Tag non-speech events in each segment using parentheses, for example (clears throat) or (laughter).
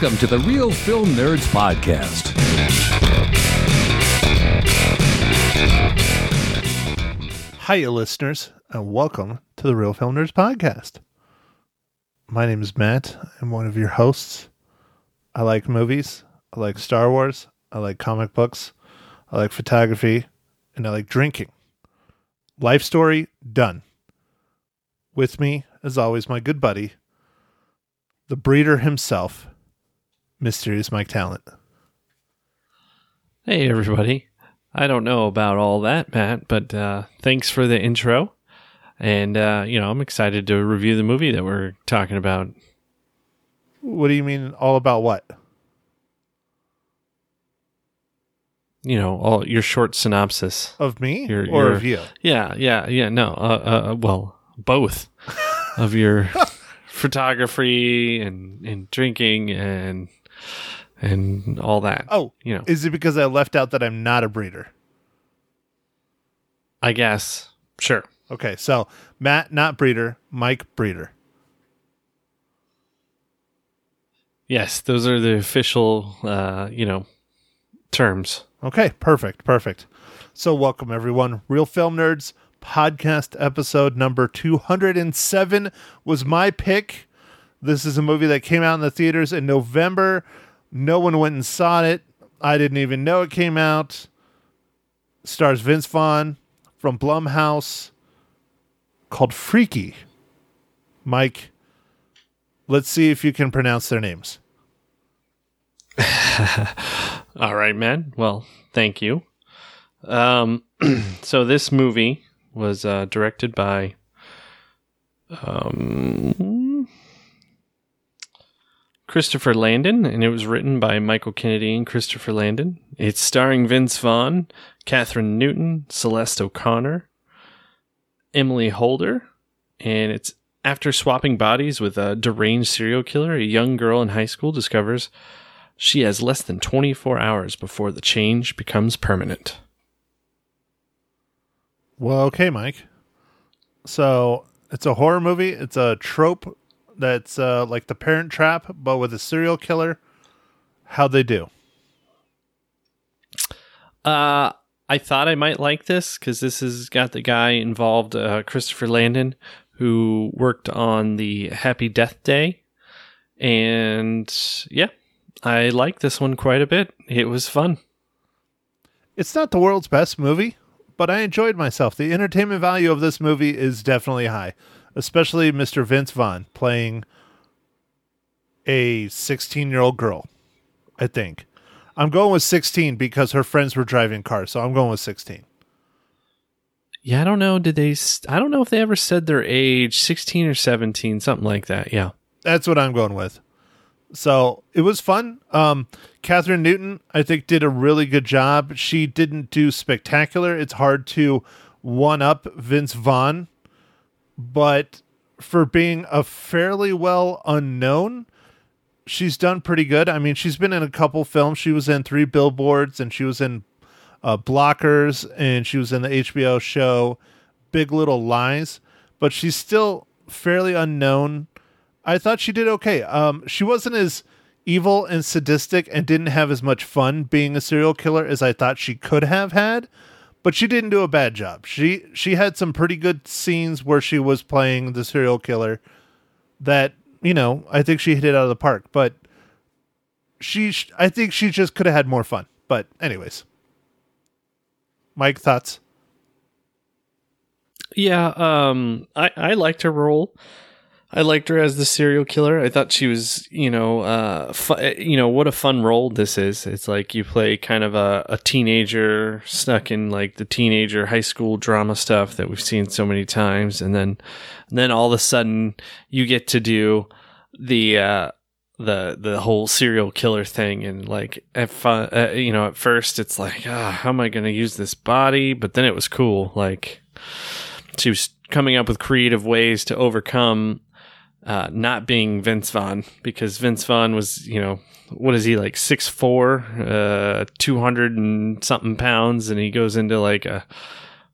Welcome to the Real Film Nerds Podcast. Hiya, listeners, and welcome to the Real Film Nerds Podcast. My name is Matt. I'm one of your hosts. I like movies. I like Star Wars. I like comic books. I like photography. And I like drinking. Life story done. With me, as always, my good buddy, the breeder himself, Mysterious Mike Talent. Hey, everybody. I don't know about all that, Matt, but uh, thanks for the intro. And, uh, you know, I'm excited to review the movie that we're talking about. What do you mean, all about what? You know, all your short synopsis. Of me Your- or your- of you? Yeah, yeah, yeah. No, uh, uh, well, both (laughs) of your photography and, and drinking and and all that. Oh, You know, is it because I left out that I'm not a breeder? I guess. Sure. Okay, so Matt, not breeder, Mike breeder. Yes, those are the official, uh, you know, terms. Okay, perfect, perfect. So, welcome everyone. Real Film Nerds podcast episode number 207 was my pick. This is a movie that came out in the theaters in November. No one went and saw it. I didn't even know it came out. Stars Vince Vaughn from Blumhouse called Freaky. Mike, let's see if you can pronounce their names. (laughs) All right, man. Well, thank you. Um, (clears throat) so this movie was uh, directed by um, Christopher Landon, and it was written by Michael Kennedy and Christopher Landon. It's starring Vince Vaughn, Kathryn Newton, Celeste O'Connor, Emily Holder, and it's after swapping bodies with a deranged serial killer, a young girl in high school discovers she has less than 24 hours before the change becomes permanent. Well, okay, Mike. So it's a horror movie. It's a trope that's uh, like the Parent Trap, but with a serial killer. How'd they do? Uh, I thought I might like this because this has got the guy involved, uh, Christopher Landon, who worked on the Happy Death Day. And yeah, I like this one quite a bit. It was fun. It's not the world's best movie, but I enjoyed myself. The entertainment value of this movie is definitely high, especially Mr. Vince Vaughn playing a 16 year old girl, I think. I'm going with 16 because her friends were driving cars, so I'm going with 16. Yeah, I don't know. Did they? I don't know if they ever said their age, sixteen or seventeen, something like that. Yeah. That's what I'm going with. So it was fun. Um, Kathryn Newton, I think, did a really good job. She didn't do spectacular. It's hard to one up Vince Vaughn, but for being a fairly well unknown, she's done pretty good. I mean, she's been in a couple films. She was in Three Billboards, and she was in uh, Blockers, and she was in the HBO show Big Little Lies. But she's still fairly unknown. I thought she did okay. Um, she wasn't as evil and sadistic and didn't have as much fun being a serial killer as I thought she could have had, but she didn't do a bad job. She she had some pretty good scenes where she was playing the serial killer that, you know, I think she hit it out of the park, but she sh- I think she just could have had more fun. But anyways. Mike thoughts? Yeah, um, I I liked her role. I liked her as the serial killer. I thought she was, you know, uh, fu- you know, what a fun role this is. It's like you play kind of a, a teenager stuck in like the teenager high school drama stuff that we've seen so many times, and then, and then all of a sudden you get to do the uh, the the whole serial killer thing, and like at fu- uh, you know, at first it's like, ah, how am I going to use this body? But then it was cool, like she was coming up with creative ways to overcome uh, not being Vince Vaughn because Vince Vaughn was, you know, what is he like six four, uh, two hundred and something pounds, and he goes into like a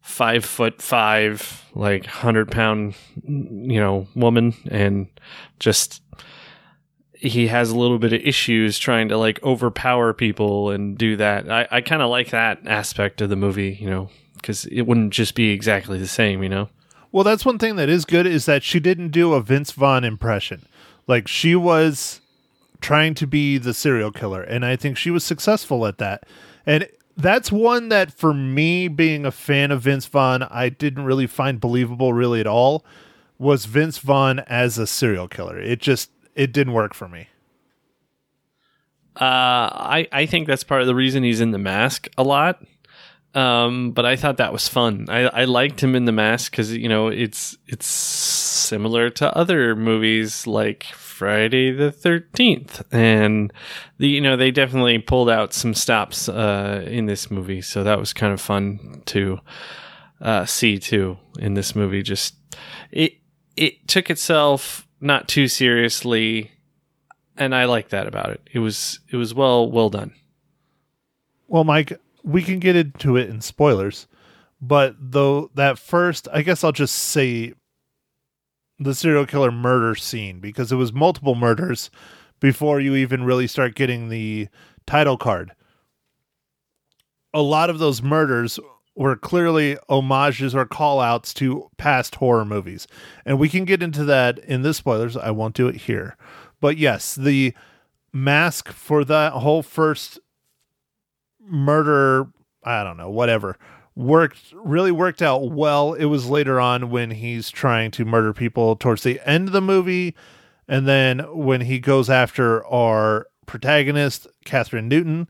five foot five, like hundred pound, you know, woman, and just he has a little bit of issues trying to like overpower people and do that. I, I kind of like that aspect of the movie, you know, because it wouldn't just be exactly the same, you know. Well, that's one thing that is good is that she didn't do a Vince Vaughn impression. Like she was trying to be the serial killer, and I think she was successful at that. And that's one that for me being a fan of Vince Vaughn, I didn't really find believable really at all was Vince Vaughn as a serial killer. It just it didn't work for me. Uh, I I think that's part of the reason he's in the mask a lot. Um, but I thought that was fun. I, I liked him in the mask because you know it's it's similar to other movies like Friday the Thirteenth, and the you know they definitely pulled out some stops uh, in this movie, so that was kind of fun to uh, see too in this movie. Just it it took itself not too seriously, and I like that about it. It was it was well well done. Well, Mike, we can get into it in spoilers, but though that first, I guess I'll just say the serial killer murder scene because it was multiple murders before you even really start getting the title card. A lot of those murders were clearly homages or call outs to past horror movies. And we can get into that in the spoilers. I won't do it here. But yes, the mask for that whole first murder, I don't know, whatever, worked really worked out well. It was later on when he's trying to murder people towards the end of the movie, and then when he goes after our protagonist, Kathryn Newton.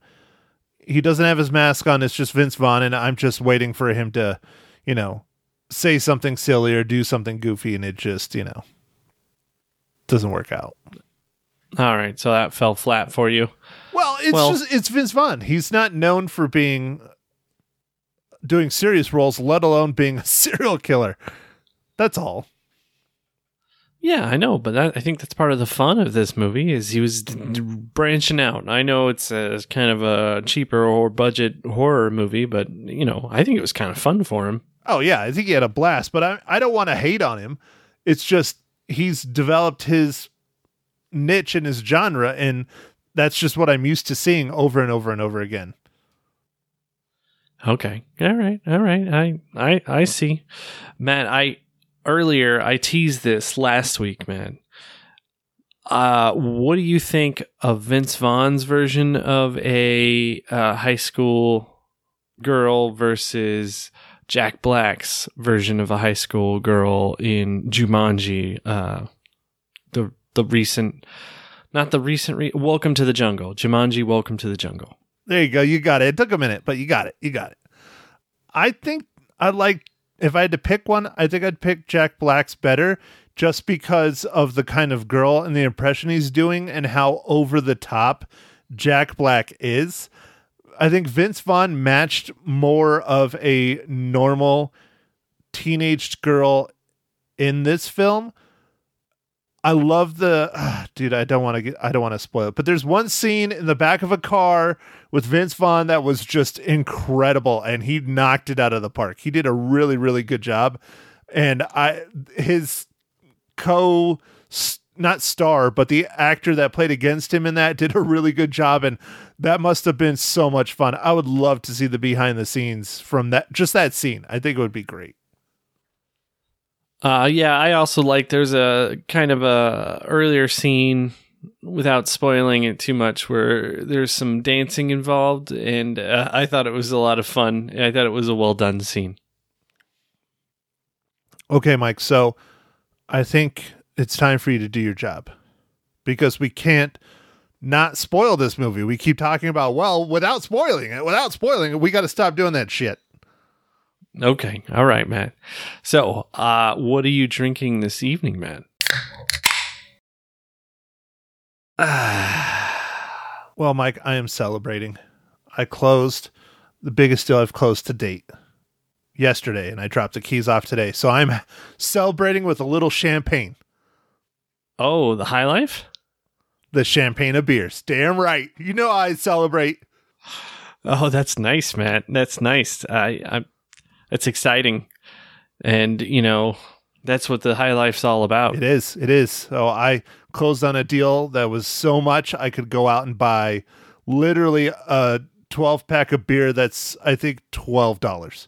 He doesn't have his mask on. It's just Vince Vaughn, and I'm just waiting for him to, you know, say something silly or do something goofy, and it just, you know, doesn't work out. All right, so that fell flat for you. Well, it's Well- just it's Vince Vaughn. He's not known for being doing serious roles, let alone being (laughs) a serial killer. That's all. Yeah, I know, but that, I think that's part of the fun of this movie is he was d- d- branching out. I know it's a kind of a cheaper or budget horror movie, but you know, I think it was kind of fun for him. Oh yeah, I think he had a blast, but I I don't want to hate on him. It's just he's developed his niche and his genre and that's just what I'm used to seeing over and over and over again. Okay, all right, all right. I I I see, Man, I earlier I teased this last week, man. Uh, what do you think of Vince Vaughn's version of a uh, high school girl versus Jack Black's version of a high school girl in Jumanji? Uh, the the recent, not the recent. Re- Welcome to the Jungle, Jumanji. Welcome to the Jungle. There you go. You got it. It took a minute, but you got it. You got it. I think I like if I had to pick one, I think I'd pick Jack Black's better just because of the kind of girl and the impression he's doing and how over the top Jack Black is. I think Vince Vaughn matched more of a normal teenaged girl in this film. I love the ah, (sighs) dude. I don't want to get. I don't want to spoil it. But there's one scene in the back of a car with Vince Vaughn that was just incredible, and he knocked it out of the park. He did a really, really good job, and I his co not star, but the actor that played against him in that did a really good job, and that must have been so much fun. I would love to see the behind the scenes from that just that scene. I think it would be great. Uh, yeah, I also like. There's a kind of a earlier scene without spoiling it too much where there's some dancing involved, and uh, I thought it was a lot of fun. I thought it was a well done scene. Okay, Mike. So I think it's time for you to do your job because we can't not spoil this movie. We keep talking about, well, without spoiling it, without spoiling it, we got to stop doing that shit. Okay, all right, Matt. So, uh, what are you drinking this evening, Matt? (sighs) Well, Mike, I am celebrating. I closed the biggest deal I've closed to date yesterday, and I dropped the keys off today. So I'm celebrating with a little champagne. Oh, the High Life. The champagne of beers. Damn right. You know I celebrate. Oh, that's nice, Matt. That's nice. I, I, that's exciting, and you know, that's what the High Life's all about. It is. It is. So I closed on a deal that was so much I could go out and buy literally a 12 pack of beer that's I think $12.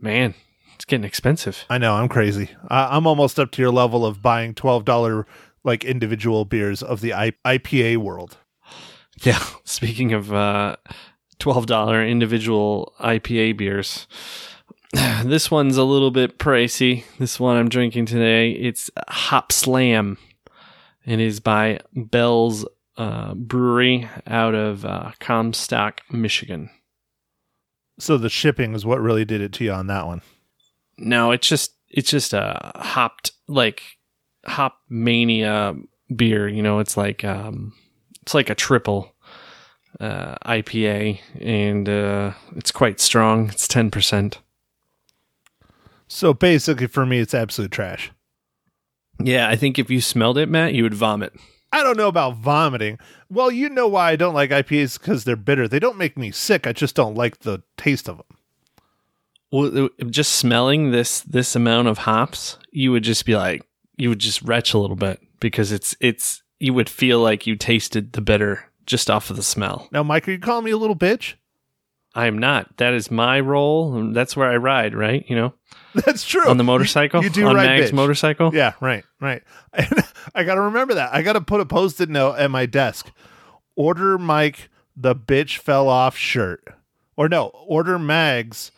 Man, it's getting expensive. I know, I'm crazy. I, I'm almost up to your level of buying $12 like individual beers of the I- IPA world. Yeah. (laughs) Speaking of uh, $12 individual IPA beers, (sighs) this one's a little bit pricey. This one I'm drinking today, it's Hop Slam. It is by Bell's uh, Brewery out of uh, Comstock, Michigan. So the shipping is what really did it to you on that one. No, it's just it's just a hopped like hop mania beer. You know, it's like um, it's like a triple uh, IPA, and uh, it's quite strong. It's ten percent. So basically, for me, it's absolute trash. Yeah, I think if you smelled it, Matt, you would vomit. I don't know about vomiting. Well, you know why I don't like IPAs because they're bitter. They don't make me sick. I just don't like the taste of them. Well, just smelling this this amount of hops, you would just be like, you would just retch a little bit because it's it's you would feel like you tasted the bitter just off of the smell. Now, Mike, are you calling me a little bitch? I am not. That is my role. That's where I ride, right? You know, (laughs) That's true. on the motorcycle. You, do on right, Mag's bitch. motorcycle. Yeah, right, right. And (laughs) I got to remember that. I got to put a post-it note at my desk. Order Mike the bitch fell off shirt, or no, order Mags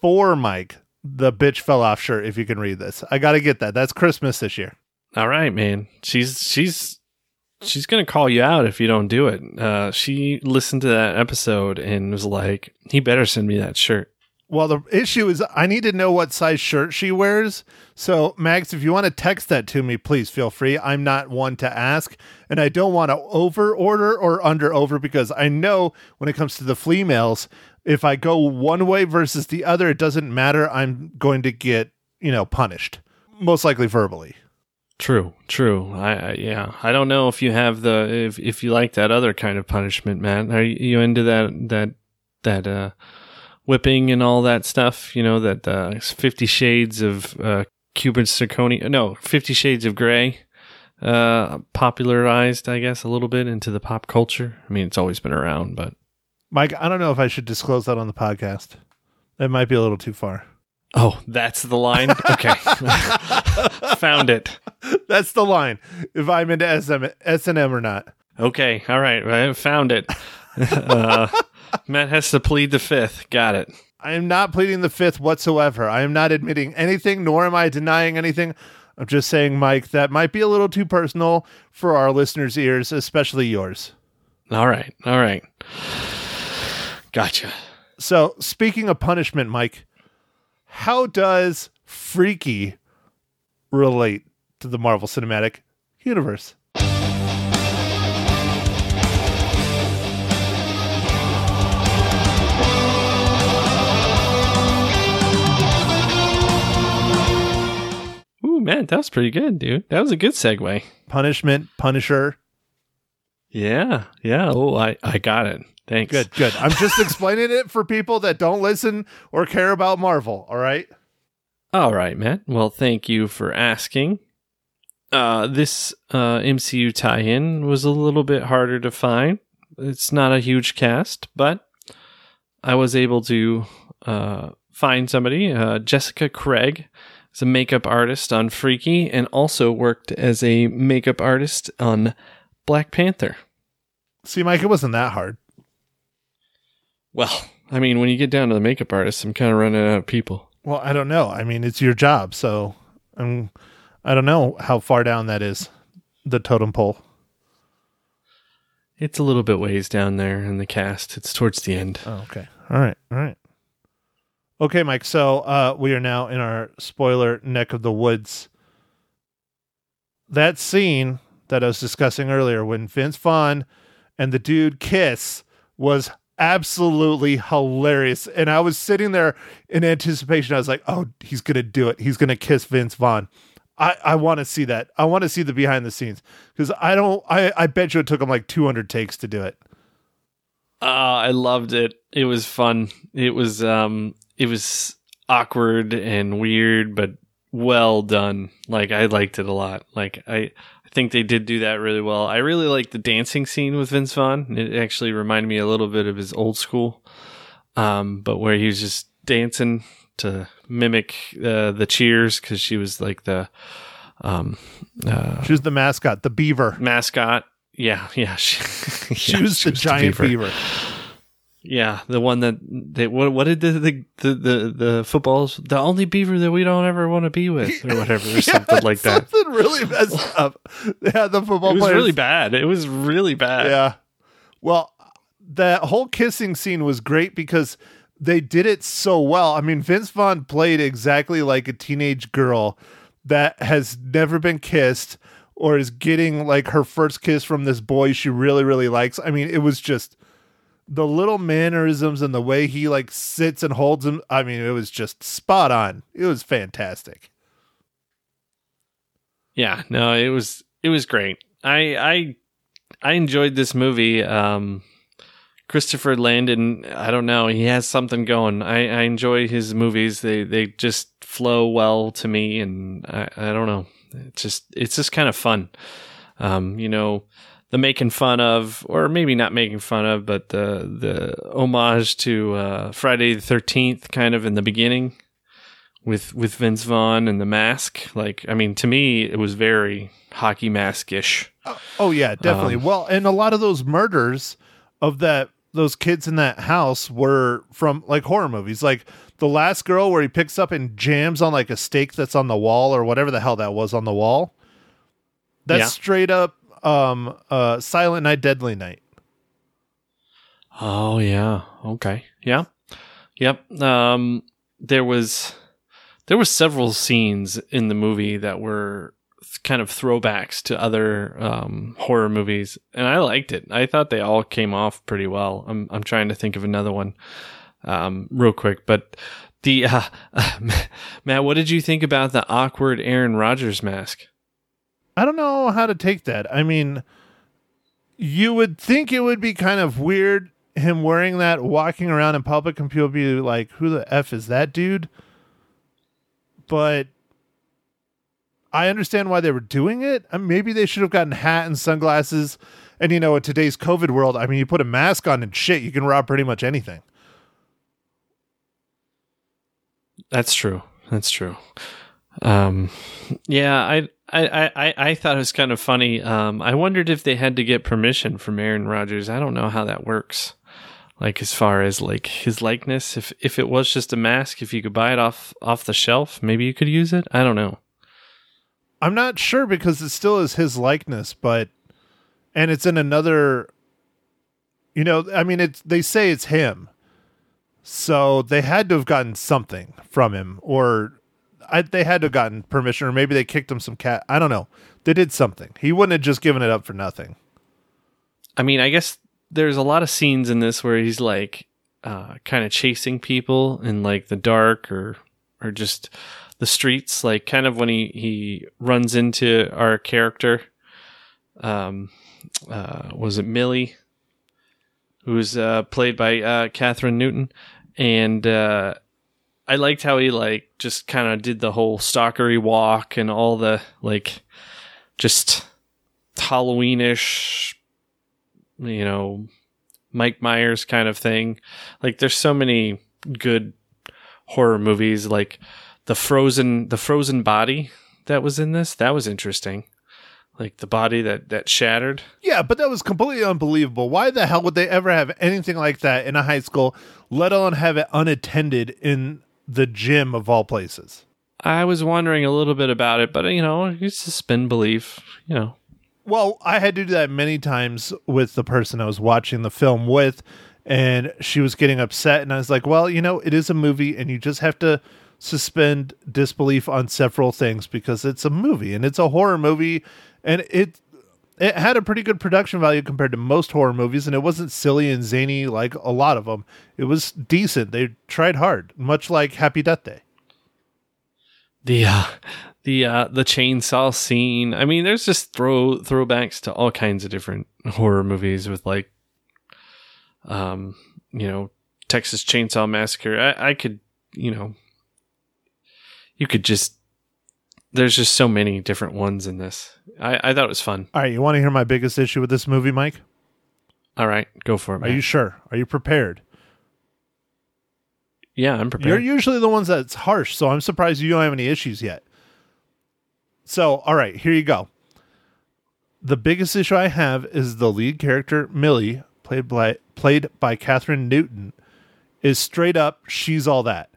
for Mike the bitch fell off shirt. If you can read this, I got to get that. That's Christmas this year. All right, man. She's she's she's gonna call you out if you don't do it. Uh, she listened to that episode and was like, "He better send me that shirt." Well, the issue is I need to know what size shirt she wears. So, Mags, if you want to text that to me, please feel free. I'm not one to ask, and I don't want to over order or under over because I know when it comes to the flea mails, if I go one way versus the other, it doesn't matter. I'm going to get, you know, punished, most likely verbally. True, true. I, I yeah. I don't know if you have the if if you like that other kind of punishment, Matt. Are you, into that that that uh whipping and all that stuff? You know that uh, Fifty Shades of uh, Cuban zirconia. No, Fifty Shades of Grey. Uh, popularized, I guess, a little bit into the pop culture. I mean, it's always been around, but Mike, I don't know if I should disclose that on the podcast. That might be a little too far. oh, that's the line. Okay, (laughs) (laughs) found it. That's the line. If I'm into SM, S&M or not. Okay, all right, I found it. (laughs) uh, Matt has to plead the fifth. Got it. I am not pleading the fifth whatsoever. I am not admitting anything, nor am I denying anything. I'm just saying, Mike, that might be a little too personal for our listeners' ears, especially yours. All right, all right. Gotcha. So, speaking of punishment, Mike, how does Freaky relate to the Marvel Cinematic Universe? Ooh, man, that was pretty good, dude. That was a good segue. Punishment, Punisher. Yeah, yeah. Oh, I, I got it. Thanks. Good, good. I'm just (laughs) explaining it for people that don't listen or care about Marvel, all right? All right, Matt. Well, thank you for asking. Uh, this uh, MCU tie-in was a little bit harder to find. It's not a huge cast, but I was able to uh, find somebody. Uh, Jessica Craig is a makeup artist on Freaky, and also worked as a makeup artist on Black Panther. See, Mike, it wasn't that hard. Well, I mean, when you get down to the makeup artist, I'm kind of running out of people. Well, I don't know. I mean, it's your job, so um, I don't know how far down that is, the totem pole. It's a little bit ways down there in the cast. It's towards the end. Oh, okay. All right. All right. Okay, Mike. So uh, we are now in our spoiler neck of the woods. That scene that I was discussing earlier when Vince Vaughn and the dude kiss was absolutely hilarious. And I was sitting there in anticipation. I was like, oh, he's going to do it. He's going to kiss Vince Vaughn. I, I want to see that. I want to see the behind the scenes because I don't, I, I bet you it took him like 200 takes to do it. Uh, I loved it. It was fun. It was um it was awkward and weird, but well done. Like I liked it a lot. Like I I think they did do that really well. I really like the dancing scene with Vince Vaughn. It actually reminded me a little bit of his old school, um, but where he was just dancing to mimic uh, the cheers because she was like the um, uh, She was the mascot, the beaver. mascot. Yeah, yeah. (laughs) She, She yeah, was the giant beaver. Yeah, the one that they what what did the the the the, the footballs the only beaver that we don't ever want to be with or whatever or (laughs) something like that. Something really messed up. Yeah, the football It was players. really bad. It was really bad. Yeah. Well, that whole kissing scene was great because they did it so well. I mean, Vince Vaughn played exactly like a teenage girl that has never been kissed or is getting like her first kiss from this boy she really, really likes. I mean, it was just the little mannerisms and the way he like sits and holds him. I mean, it was just spot on. It was fantastic. Yeah, no, it was it was great. I I I enjoyed this movie. Um Christopher Landon, I don't know, he has something going. I, I enjoy his movies. They they just flow well to me and I, I don't know. It's just it's just kind of fun. Um, you know, the making fun of or maybe not making fun of, but the the homage to uh Friday the 13th kind of in the beginning with with Vince Vaughn and the mask. Like, I mean, to me, it was very hockey mask ish. Oh yeah, definitely. Um, well, and a lot of those murders of that those kids in that house were from like horror movies. Like the last girl where he picks up and jams on like a stake that's on the wall or whatever the hell that was on the wall. That's Yeah. straight up um uh Silent Night Deadly Night. Oh yeah, okay, yeah, yep. Um, there was there were several scenes in the movie that were kind of throwbacks to other um, horror movies, and I liked it. I thought they all came off pretty well. I'm I'm trying to think of another one um, real quick, but the uh, (laughs) Matt, what did you think about the awkward Aaron Rodgers mask? I don't know how to take that. I mean, you would think it would be kind of weird him wearing that walking around in public and people be like, who the F is that dude? But I understand why they were doing it. Uh, Maybe they should have gotten hat and sunglasses. And you know, in today's COVID world, I mean, you put a mask on and shit, you can rob pretty much anything. That's true. That's true. Um, yeah, I, I, I, I thought it was kind of funny. Um, I wondered if they had to get permission from Aaron Rodgers. I don't know how that works. Like as far as like his likeness, if if it was just a mask, if you could buy it off off the shelf, maybe you could use it. I don't know. I'm not sure because it still is his likeness, but and it's in another you know, I mean it's they say it's him. So they had to have gotten something from him or I, they had to have gotten permission or maybe they kicked him some cat. I don't know. They did something. He wouldn't have just given it up for nothing. I mean, I guess there's a lot of scenes in this where he's like uh, kind of chasing people in like the dark or or just the streets, like kind of when he he runs into our character. Um, uh, was it Millie, who's uh, played by uh, Kathryn Newton, and uh, I liked how he like just kind of did the whole stalkery walk and all the like just Halloweenish you know, Mike Myers kind of thing. Like there's so many good horror movies like the frozen the frozen body that was in this. That was interesting. Like the body that that shattered. Yeah, but that was completely unbelievable. Why the hell would they ever have anything like that in a high school, let alone have it unattended in the gym of all places? I was wondering a little bit about it, but you know, you suspend belief, you know. Well, I had to do that many times with the person I was watching the film with, and she was getting upset. And I was like, well, you know, it is a movie, and you just have to suspend disbelief on several things because it's a movie and it's a horror movie, and it. It had a pretty good production value compared to most horror movies, and it wasn't silly and zany like a lot of them. It was decent. They tried hard, much like Happy Death Day. The uh the uh the chainsaw scene. I mean, there's just throw throwbacks to all kinds of different horror movies with like um, you know, Texas Chainsaw Massacre. I, I could, you know, you could just there's just so many different ones in this. I, I thought it was fun. All right, you want to hear my biggest issue with this movie, Mike? All right, go for it. Are Man. you sure? Are you prepared? yeah, I'm prepared. You're usually the ones that's harsh, so I'm surprised you don't have any issues yet. So, all right, here you go. The biggest issue I have is the lead character Millie, played by played by Kathryn Newton, is straight up she's all that.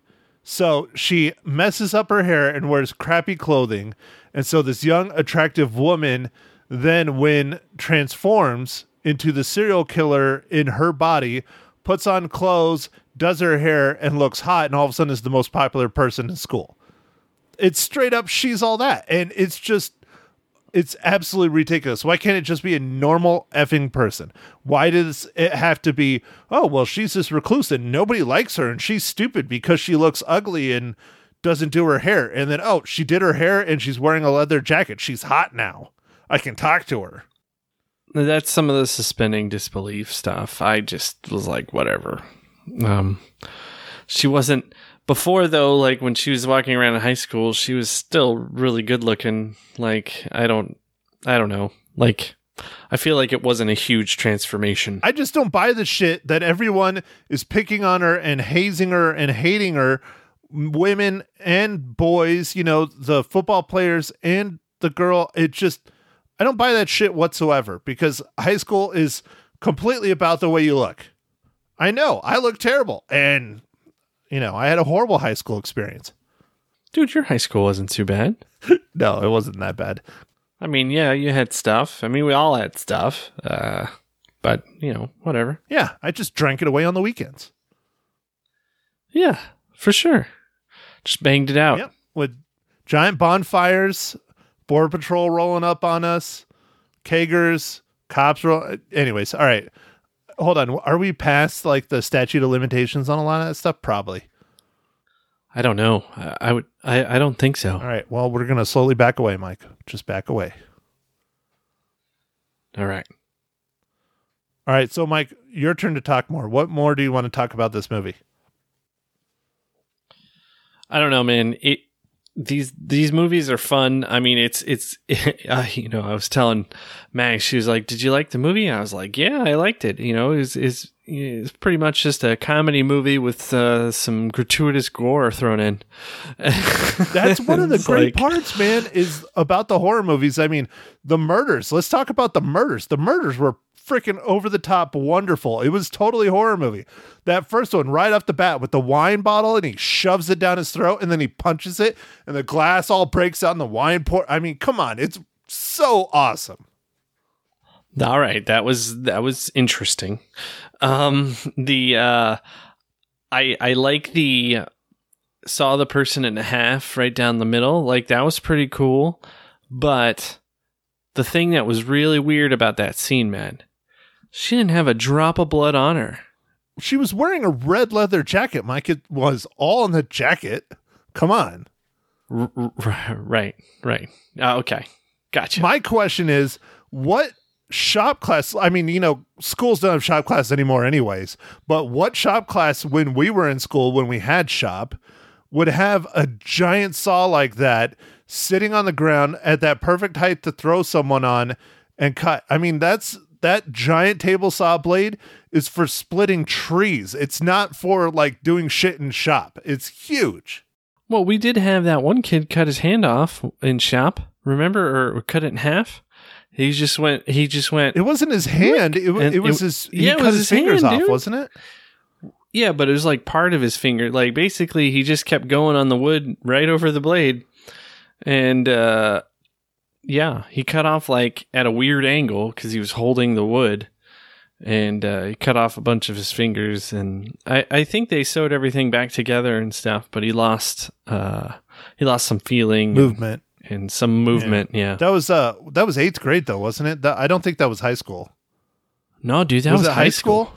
So she messes up her hair and wears crappy clothing, and so this young attractive woman then when transforms into the serial killer in her body, puts on clothes, does her hair, and looks hot, and all of a sudden is the most popular person in school. It's straight up she's all that. And it's just it's absolutely ridiculous. Why can't it just be a normal effing person? Why does it have to be, oh, well, she's this recluse and nobody likes her and she's stupid because she looks ugly and doesn't do her hair. And then, oh, she did her hair and she's wearing a leather jacket. She's hot now. I can talk to her. That's some of the suspending disbelief stuff. I just was like, whatever. Um, she wasn't before though. Like when she was walking around in high school, she was still really good looking. Like I don't, I don't know. Like I feel like it wasn't a huge transformation. I just don't buy the shit that everyone is picking on her and hazing her and hating her. Women and boys, you know, the football players and the girl. It just, I don't buy that shit whatsoever because high school is completely about the way you look. I know I look terrible and, you know, I had a horrible high school experience. Dude, your high school wasn't too bad. (laughs) No, it wasn't that bad. I mean, yeah, you had stuff. I mean, we all had stuff. Uh, but you know, whatever. Yeah, I just drank it away on the weekends. Yeah, for sure. Just banged it out. Yep. With giant bonfires, border patrol rolling up on us, kegers, cops roll. Anyways, all right. Hold on. Are we past like the statute of limitations on a lot of that stuff? Probably. I don't know. I, I would. I, I don't think so. All right. Well, we're gonna slowly back away, Mike. Just back away. All right. All right. So, Mike, your turn to talk more. What more do you want to talk about this movie? I don't know, man. It these these movies are fun. I mean, it's it's (laughs) uh, you know, I was telling Mags, she was like, "Did you like the movie?" I was like, "Yeah, I liked it." You know, is it's it's pretty much just a comedy movie with uh, some gratuitous gore thrown in. (laughs) That's one of the great like- parts, man, is about the horror movies. I mean, the murders. Let's talk about the murders. The murders were freaking over the top wonderful. It was totally horror movie. That first one, right off the bat, with the wine bottle and he shoves it down his throat and then he punches it and the glass all breaks out and the wine pour. I mean, come on. It's so awesome. All right, that was that was interesting. Um the uh I I like the saw the person in a half right down the middle. Like that was pretty cool. But the thing that was really weird about that scene, man, she didn't have a drop of blood on her. She was wearing a red leather jacket, Mike. It was all in the jacket. Come on. R- r- right, right. Uh, okay. Gotcha. My question is, what shop class? I mean, you know, schools don't have shop class anymore, anyways. But what shop class, when we were in school, when we had shop, would have a giant saw like that sitting on the ground at that perfect height to throw someone on and cut? I mean, that's that giant table saw blade is for splitting trees. It's not for like doing shit in shop. It's huge. Well, we did have that one kid cut his hand off in shop. Remember, or cut it in half. He just went. He just went. It wasn't his hand. It, it was it- his. He yeah, it cut was his, his fingers hand, off, dude. wasn't it? Yeah, but it was like part of his finger. Like basically, he just kept going on the wood right over the blade, and uh, yeah, he cut off like at a weird angle because he was holding the wood, and uh, he cut off a bunch of his fingers. And I, I think they sewed everything back together and stuff, but he lost uh, he lost some feeling Movement. And some movement. Yeah, That was uh that was eighth grade though, wasn't it? That, I don't think that was high school. no, dude, that was, it high school.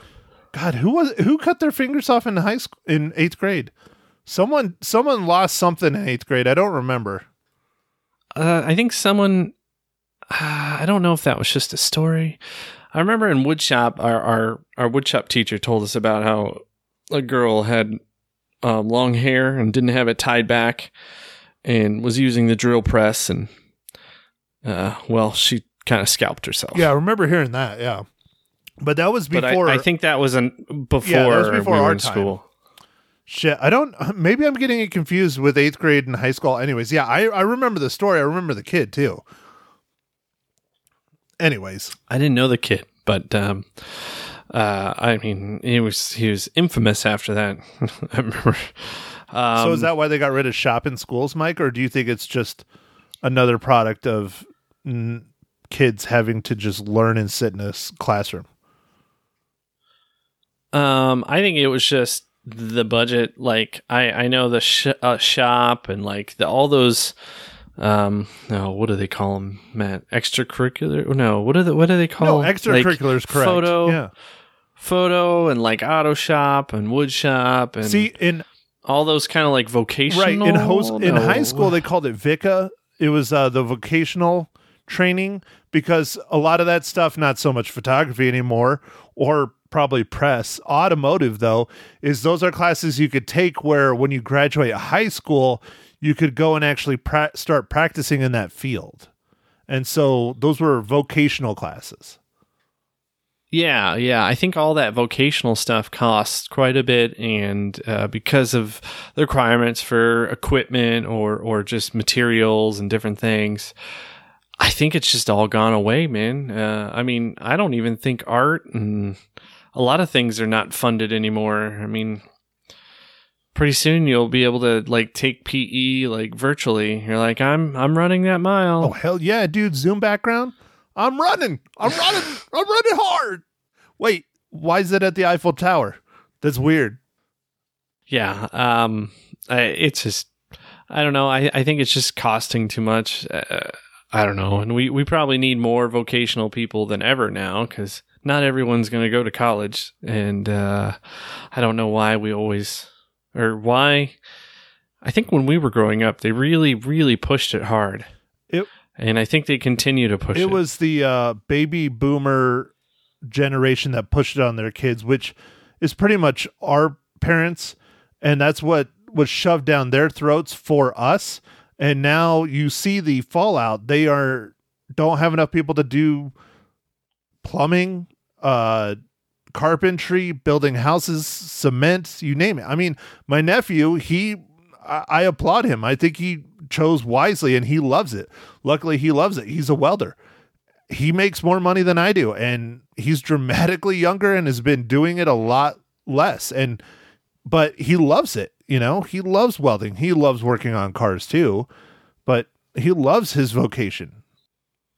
God, who was who cut their fingers off in high school in eighth grade? Someone someone lost something in eighth grade. I don't remember. Uh, I think someone. Uh, I don't know if that was just a story. I remember in woodshop, our our our woodshop teacher told us about how a girl had um, long hair and didn't have it tied back, and was using the drill press, and uh, well, she kind of scalped herself. Yeah, I remember hearing that. Yeah, but that was before. I, I think that was an before, Yeah, that was before we were our in time. school. Shit, I don't. (laughs) Maybe I'm getting it confused with eighth grade and high school. Anyways, yeah, I I remember the story. I remember the kid too. Anyways, I didn't know the kid, but um, uh, I mean, he was he was infamous after that. (laughs) I remember. Um, so is that why they got rid of shop in schools, Mike, or do you think it's just another product of mm, kids having to just learn and sit in a s- classroom? Um, I think it was just the budget. Like I, I know the sh- uh, shop and like the, all those. Um, no, what do they call them, Matt? Extracurricular? No, what are the what do they call? No, extracurriculars, like, correct? Photo, yeah. photo, and like auto shop and wood shop and See, in all those kind of like vocational. right in hos- in high school they called it VICA. It was uh, the vocational training because a lot of that stuff, not so much photography anymore, or probably press. Automotive though is those are classes you could take where when you graduate high school, you could go and actually pra- start practicing in that field. And so those were vocational classes. Yeah, yeah. I think all that vocational stuff costs quite a bit, and uh, because of the requirements for equipment or or just materials and different things, I think it's just all gone away, man. Uh, I mean, I don't even think art and a lot of things are not funded anymore. I mean, pretty soon you'll be able to like take PE like virtually. You're like, I'm I'm running that mile. Oh hell yeah, dude! Zoom background. I'm running. I'm (laughs) running. I'm running hard. Wait, why is it at the Eiffel Tower? That's weird. Yeah, um, I, it's just I don't know. I, I think it's just costing too much. Uh, I don't know, and we we probably need more vocational people than ever now because not everyone's going to go to college, and uh, I don't know why we always or why. I think when we were growing up, they really really pushed it hard. And I think they continue to push it. It was the uh, baby boomer generation that pushed it on their kids, which is pretty much our parents, and that's what was shoved down their throats for us. And now you see the fallout. They are don't have enough people to do plumbing, uh, carpentry, building houses, cement, you name it. I mean, my nephew, he, I, I applaud him. I think he chose wisely and he loves it. Luckily, he loves it. He's a welder. He makes more money than I do, and he's dramatically younger and has been doing it a lot less. And but he loves it. You know, he loves welding. He loves working on cars too, but he loves his vocation.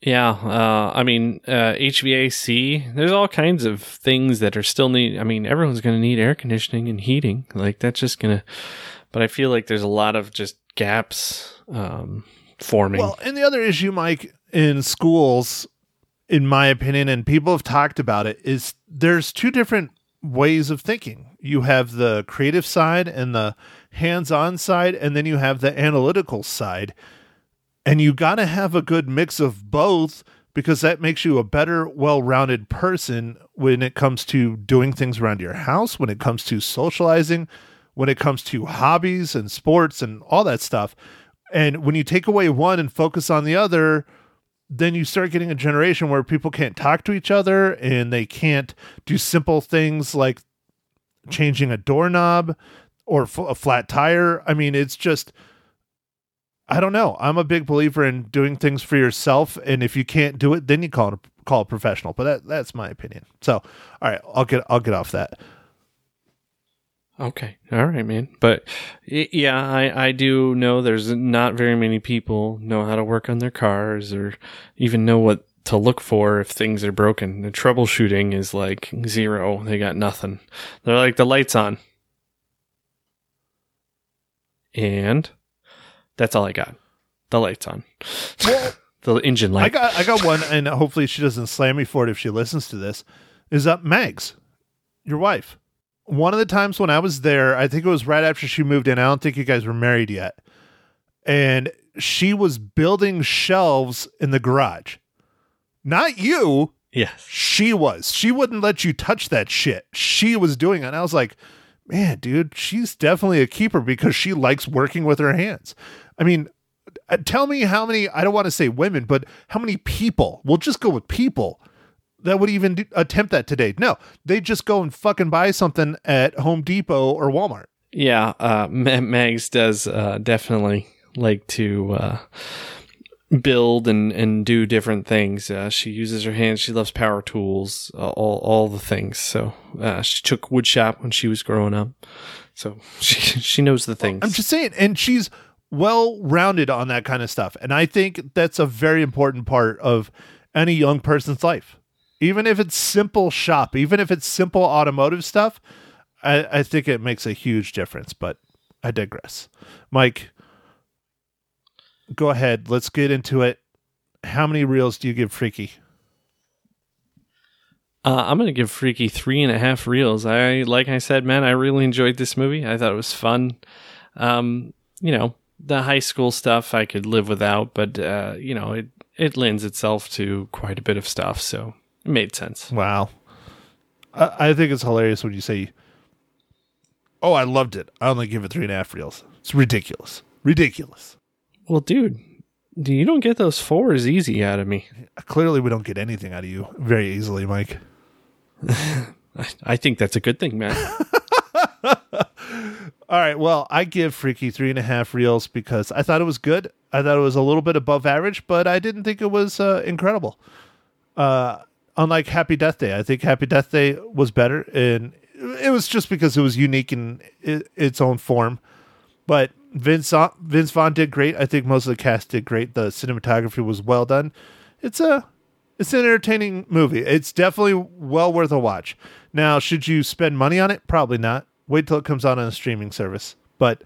Yeah, uh, I mean uh, HVAC. There's all kinds of things that are still need. I mean, everyone's going to need air conditioning and heating. Like that's just gonna. But I feel like there's a lot of just gaps um, forming. Well, and the other issue, Mike, in schools, in my opinion, and people have talked about it, is there's two different ways of thinking. You have the creative side and the hands on side, and then you have the analytical side. And you got to have a good mix of both because that makes you a better, well rounded person when it comes to doing things around your house, when it comes to socializing, when it comes to hobbies and sports and all that stuff. And when you take away one and focus on the other, then you start getting a generation where people can't talk to each other and they can't do simple things like changing a doorknob or f- a flat tire. I mean, it's just I don't know. I'm a big believer in doing things for yourself, and if you can't do it, then you call it a, call a professional. But that that's my opinion. So, all right, I'll get I'll get off that. Okay. All right, man. But yeah, I, I do know there's not very many people know how to work on their cars or even know what to look for if things are broken. The troubleshooting is like zero. They got nothing. They're like the lights on. And that's all I got. The lights on. Well, (laughs) the engine light. I got I got one, and hopefully she doesn't slam me for it if she listens to this. Is up Mags, your wife. One of the times when I was there, I think it was right after she moved in. I don't think you guys were married yet, and she was building shelves in the garage. Not you. yes. She was. She wouldn't let you touch that shit. She was doing it. And I was like, man, dude, she's definitely a keeper because she likes working with her hands. I mean, Uh, Tell me how many, I don't want to say women, but how many people, we'll just go with people that would even do, attempt that today. No, they just go and fucking buy something at Home Depot or Walmart. Yeah, uh, Mags does uh, definitely like to uh, build and, and do different things. Uh, she uses her hands. She loves power tools, uh, all all the things. So uh, she took wood shop when she was growing up. So (laughs) she she knows the things. I'm just saying, and she's well rounded on that kind of stuff. And I think that's a very important part of any young person's life. Even if it's simple shop, even if it's simple automotive stuff, I, I think it makes a huge difference. But I digress. Mike, go ahead. Let's get into it. How many reels do you give Freaky? Uh, I'm gonna give Freaky three and a half reels. I like I said, man, I really enjoyed this movie. I thought it was fun. Um, you know, the high school stuff I could live without, but uh, you know, it it lends itself to quite a bit of stuff, so it made sense. Wow. I, I think it's hilarious when you say, Oh, I loved it. I only give it three and a half reels. It's ridiculous. Ridiculous. Well, dude, you don't get those fours easy out of me. Clearly, we don't get anything out of you very easily, Mike. (laughs) I think that's a good thing, man. (laughs) All right. Well, I give Freaky three and a half reels because I thought it was good. I thought it was a little bit above average, but I didn't think it was uh, incredible. Uh, unlike Happy Death Day, I think Happy Death Day was better, and it was just because it was unique in its own form. But Vince uh, Vince Vaughn did great. I think most of the cast did great. The cinematography was well done. It's a it's an entertaining movie. It's definitely well worth a watch. Now, should you spend money on it? Probably not. Wait till it comes out on a streaming service. But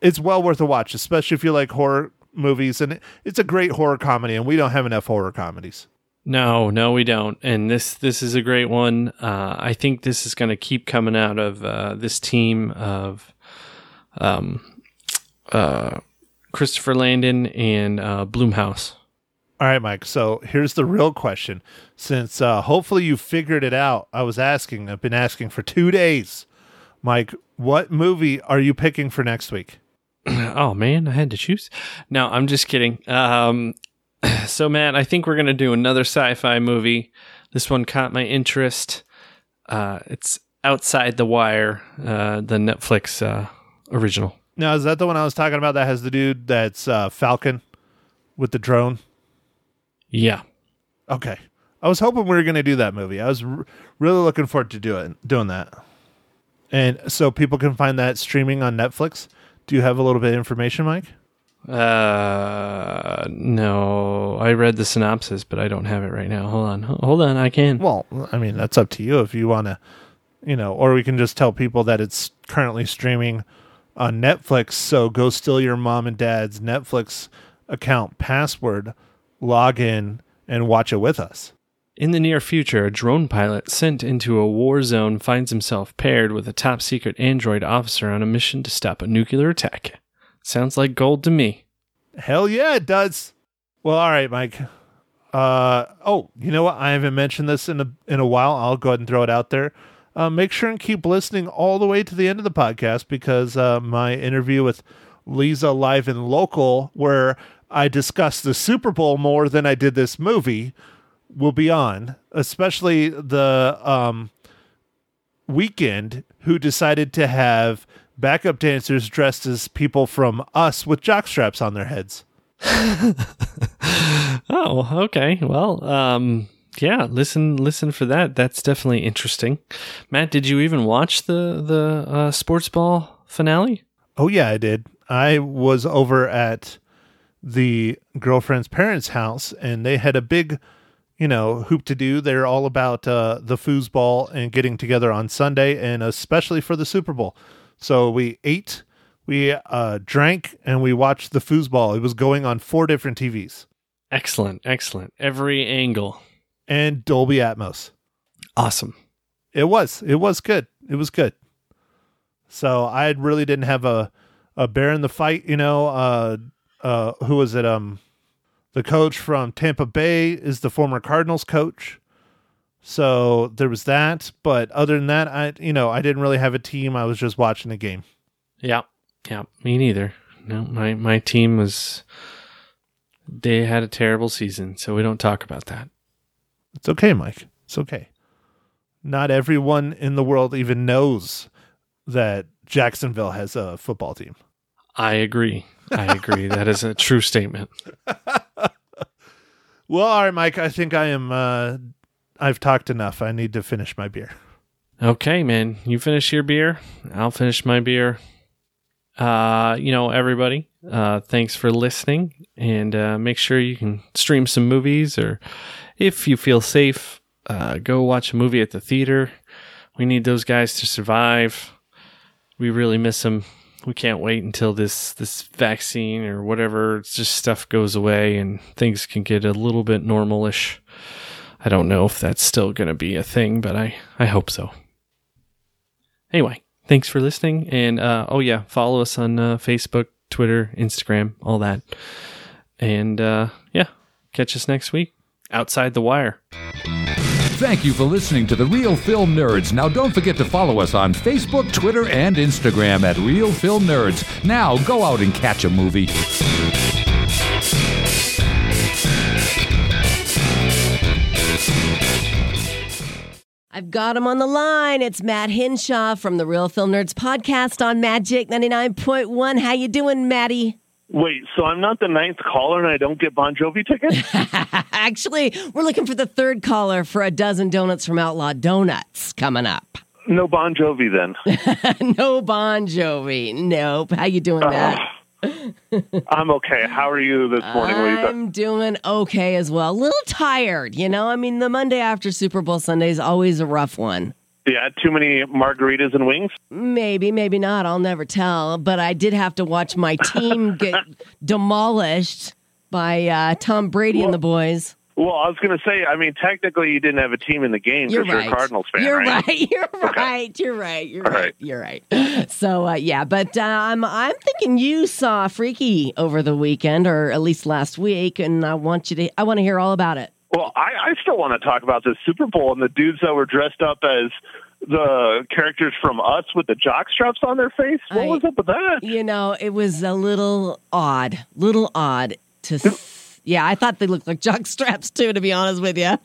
it's well worth a watch, especially if you like horror movies. And it's a great horror comedy, and we don't have enough horror comedies. No, no, we don't. And this this is a great one. Uh, I think this is going to keep coming out of uh, this team of um, uh, Christopher Landon and uh, Blumhouse. All right, Mike. So here's the real question. Since uh, hopefully you figured it out, I was asking, I've been asking for two days. Mike, what movie are you picking for next week? (clears throat) oh man, I had to choose. No, I'm just kidding. Um, (clears throat) so Matt, I think we're gonna do another sci-fi movie. This one caught my interest. Uh, it's Outside the Wire, uh, the Netflix uh, original. Now, is that the one I was talking about that has the dude that's uh, Falcon with the drone? Yeah, Okay. I was hoping we were going to do that movie. I was r- really looking forward to do it, doing that. And so people can find that streaming on Netflix. Do you have a little bit of information, Mike? Uh, no, I read the synopsis, but I don't have it right now. Hold on, hold on, I can. Well, I mean, that's up to you if you want to, you know, or we can just tell people that it's currently streaming on Netflix. So go steal your mom and dad's Netflix account password, log in, and watch it with us. In the near future, a drone pilot sent into a war zone finds himself paired with a top secret android officer on a mission to stop a nuclear attack. Sounds like gold to me. Hell yeah, it does. Well, all right, Mike. Uh oh, you know what? I haven't mentioned this in a in a while. I'll go ahead and throw it out there. Uh, make sure and keep listening all the way to the end of the podcast because uh, my interview with Lisa live and local, where I discussed the Super Bowl more than I did this movie, will be on. Especially the um, Weeknd who decided to have backup dancers dressed as people from us with jock straps on their heads. (laughs) Oh, okay. Well, um, yeah. Listen, listen for that. That's definitely interesting. Matt, did you even watch the the uh, sports ball finale? Oh yeah, I did. I was over at the girlfriend's parents' house and they had a big, you know, hoop to do. They're all about uh, the foosball and getting together on Sunday and especially for the Super Bowl. So we ate, we uh, drank, and we watched the foosball. It was going on four different TVs Excellent, excellent. Every angle, and Dolby Atmos. awesome. It was. It was good. It was good. So I really didn't have a a bear in the fight, you know. Uh uh who was it? Um the coach from Tampa Bay is the former Cardinals coach. So there was that, but other than that, I you know, I didn't really have a team. I was just watching the game. Yeah, yeah. Me neither. no, my my team was they had a terrible season, so we don't talk about that. It's okay, Mike. It's okay. Not everyone in the world even knows that Jacksonville has a football team. I agree. I agree. (laughs) that is a true statement. (laughs) Well, all right, Mike. I think I am. Uh, I've talked enough. I need to finish my beer. Okay, man. You finish your beer. I'll finish my beer. Uh, you know, everybody, uh, thanks for listening and uh, make sure you can stream some movies or if you feel safe, uh, go watch a movie at the theater. We need those guys to survive. We really miss them. We can't wait until this this vaccine or whatever just stuff goes away and things can get a little bit normalish. I don't know if that's still going to be a thing, but I I hope so. Anyway, thanks for listening, and uh, oh yeah, follow us on uh, Facebook, Twitter, Instagram, all that, and uh, yeah, catch us next week outside the wire. Thank you for listening to the Real Film Nerds. Now, don't forget to follow us on Facebook, Twitter, and Instagram at Real Film Nerds. Now, go out and catch a movie. I've got him on the line. It's Matt Hinshaw from the Real Film Nerds podcast on Magic 99.1. How you doing, Matty? Wait, so I'm not the ninth caller and I don't get Bon Jovi tickets? (laughs) Actually, we're looking for the third caller for a dozen donuts from Outlaw Donuts coming up. no Bon Jovi then. (laughs) no Bon Jovi. Nope. How you doing, Matt? I'm okay. How are you this morning, Lisa? I'm doing okay as well. A little tired, you know? I mean, the Monday after Super Bowl Sunday is always a rough one. Yeah, too many margaritas and wings? Maybe, maybe not. I'll never tell. But I did have to watch my team (laughs) get demolished by uh, Tom Brady and the boys. Well, I was going to say, I mean, technically you didn't have a team in the game You're because you're a Cardinals fan, You're right? right. (laughs) You're right. You're right. You're All right. right. You're right. So uh, yeah, but um, I'm thinking you saw Freaky over the weekend, or at least last week, and I want you to. I want to hear all about it. Well, I, I still want to talk about the Super Bowl and the dudes that were dressed up as the characters from Us with the jock straps on their face. What I- was up with that? You know, it was a little odd, little odd to. Yeah, I thought they looked like jock straps too. To be honest with you.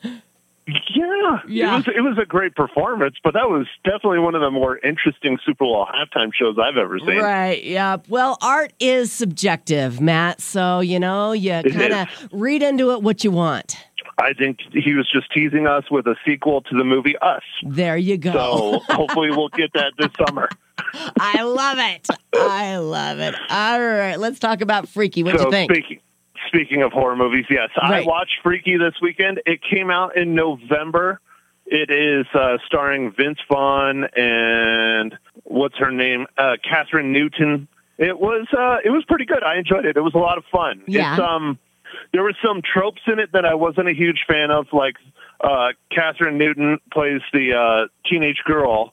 Yeah, Yeah. It was it was a great performance, but that was definitely one of the more interesting Super Bowl halftime shows I've ever seen. Right. Yeah. Well, art is subjective, Matt. So you know, you kind of read into it what you want. I think he was just teasing us with a sequel to the movie Us. There you go. So hopefully we'll get that this (laughs) summer. I love it. I love it. All right, let's talk about Freaky. What do so you think? speaking speaking of horror movies, yes, Right. I watched Freaky this weekend. It came out in November. It is uh, starring Vince Vaughn and what's her name, uh, Kathryn Newton. It was uh, it was pretty good. I enjoyed it. It was a lot of fun. Yeah. It's, um, there were some tropes in it that I wasn't a huge fan of, like uh, Kathryn Newton plays the uh, teenage girl,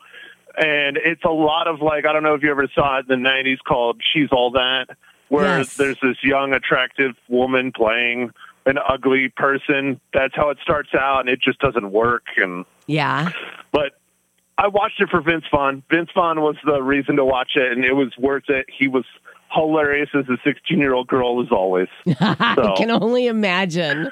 and it's a lot of like I don't know if you ever saw it in the '90s called "She's All That," where Yes. there's this young, attractive woman playing an ugly person. That's how it starts out, and it just doesn't work. And Yeah. but I watched it for Vince Vaughn. Vince Vaughn was the reason to watch it, and it was worth it. He was hilarious as a 16 year old girl, as always. (laughs) I can only imagine.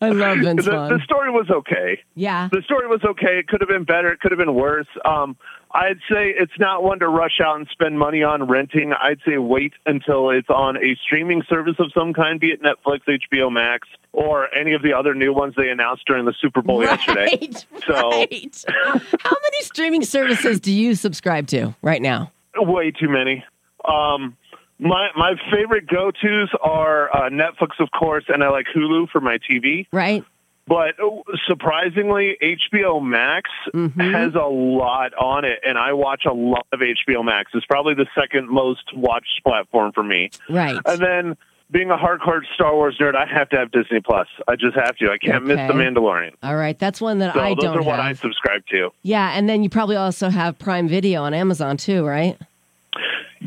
I love Vince The, Vaughn. the story was okay. yeah. The story was okay. It could have been better. It could have been worse. Um, I'd say it's not one to rush out and spend money on renting. I'd say wait until it's on a streaming service of some kind, be it Netflix, HBO Max, or any of the other new ones they announced during the Super Bowl yesterday. So- right. How many streaming services do you subscribe to right now? Way too many. Um, my my favorite go tos are uh, Netflix, of course, and I like Hulu for my TV. Right. But uh, surprisingly, HBO Max has a lot on it, and I watch a lot of HBO Max. It's probably the second most watched platform for me. Right. And then, being a hardcore Star Wars nerd, I have to have Disney Plus. I just have to. I can't miss The Mandalorian. All right. That's one that So I those don't Those are what. I subscribe to. Yeah, and then you probably also have Prime Video on Amazon too, right?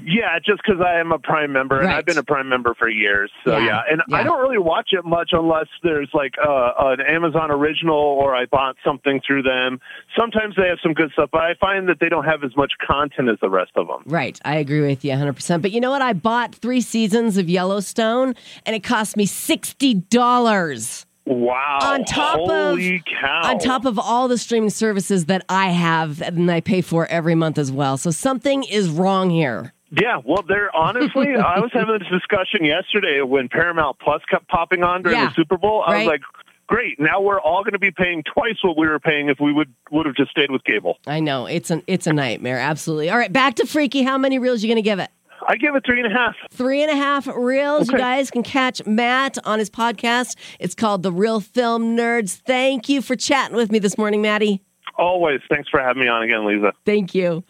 Yeah, just because I am a Prime member, and Right. I've been a Prime member for years. So Yeah, yeah, and yeah. I don't really watch it much unless there's like uh, an Amazon original or I bought something through them. Sometimes they have some good stuff, but I find that they don't have as much content as the rest of them. Right. I agree with you 100%. But you know what? I bought three seasons of Yellowstone and it cost me $60 Wow! on top Holy of cow! on top of all the streaming services that I have and I pay for every month as well. So something is wrong here. Yeah, well, there honestly, (laughs) I was having this discussion yesterday when Paramount Plus kept popping on during Yeah, the Super Bowl. I right. was like, great, now we're all going to be paying twice what we were paying if we would would have just stayed with cable. I know it's an it's a nightmare. Absolutely. All right, back to Freaky. How many reels you going to give it? I give it three and a half. Three and a half reels. You guys can catch Matt on his podcast. It's called The Real Film Nerds. Thank you for chatting with me this morning, Maddie. Always. Thanks for having me on again, Lisa. Thank you.